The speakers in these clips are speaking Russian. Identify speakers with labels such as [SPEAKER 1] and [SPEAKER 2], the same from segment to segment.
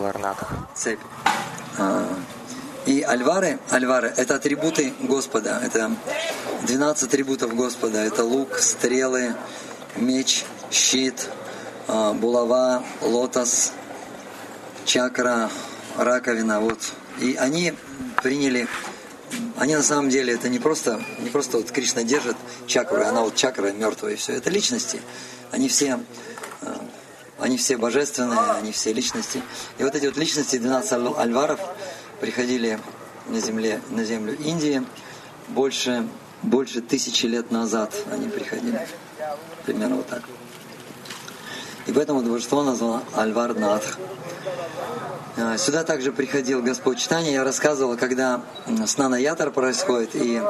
[SPEAKER 1] Валарнатх.
[SPEAKER 2] цепь. А, И альвары, альвары – это атрибуты Господа. Это 12 атрибутов Господа. Это лук, стрелы, меч, щит, а, булава, лотос, чакра, раковина. Вот. И они приняли они на самом деле это не просто, не просто вот Кришна держит чакру, она вот чакра мертвая и все. Это личности. Они все, они все божественные, они все личности. И вот эти вот личности, 12 аль- альваров, приходили на, земле, на землю Индии больше, больше тысячи лет назад они приходили. Примерно вот так. И поэтому божество названо Альварнатх. А, Сюда также приходил Господь читания. Я рассказывал, когда снана ятар происходит, и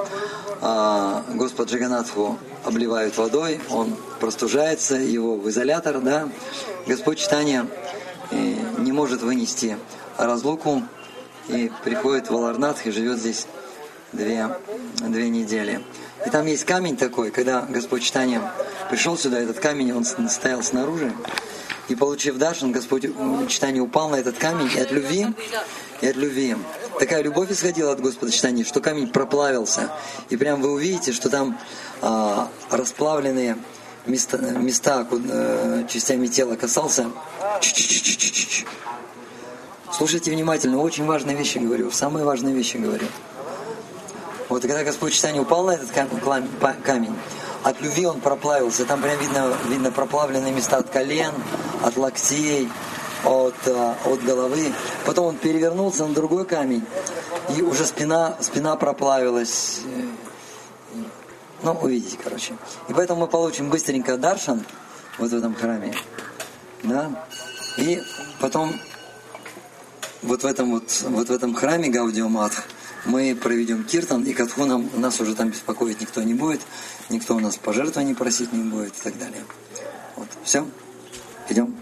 [SPEAKER 2] а, Господь Джаганатху обливают водой, он простужается, его в изолятор, да. Господь читания э, не может вынести разлуку и приходит в Аларнатх и живет здесь две, две недели. И там есть камень такой, когда Господь читания пришел сюда, этот камень, он стоял снаружи, и получив даршан, Господь э, читание упал на этот камень, и от любви, и от любви. Такая любовь исходила от Господа читания, что камень проплавился. И прям вы увидите, что там а, расплавленные места, места куда, э, частями тела касался. Слушайте внимательно, очень важные вещи говорю, самые важные вещи говорю. Вот и когда Господь читание упал на этот камень, от любви он проплавился. Там прям видно, видно проплавленные места от колен, от локтей, от, э, от головы. Потом он перевернулся на другой камень, и уже спина, спина проплавилась. Ну, увидите, короче. И поэтому мы получим быстренько даршан вот в этом храме. Да? И потом вот в этом вот, вот в этом храме Гаудиоматх мы проведем киртан, и катху нам, нас уже там беспокоить никто не будет, никто у нас пожертвований просить не будет и так далее. Вот, все, идем.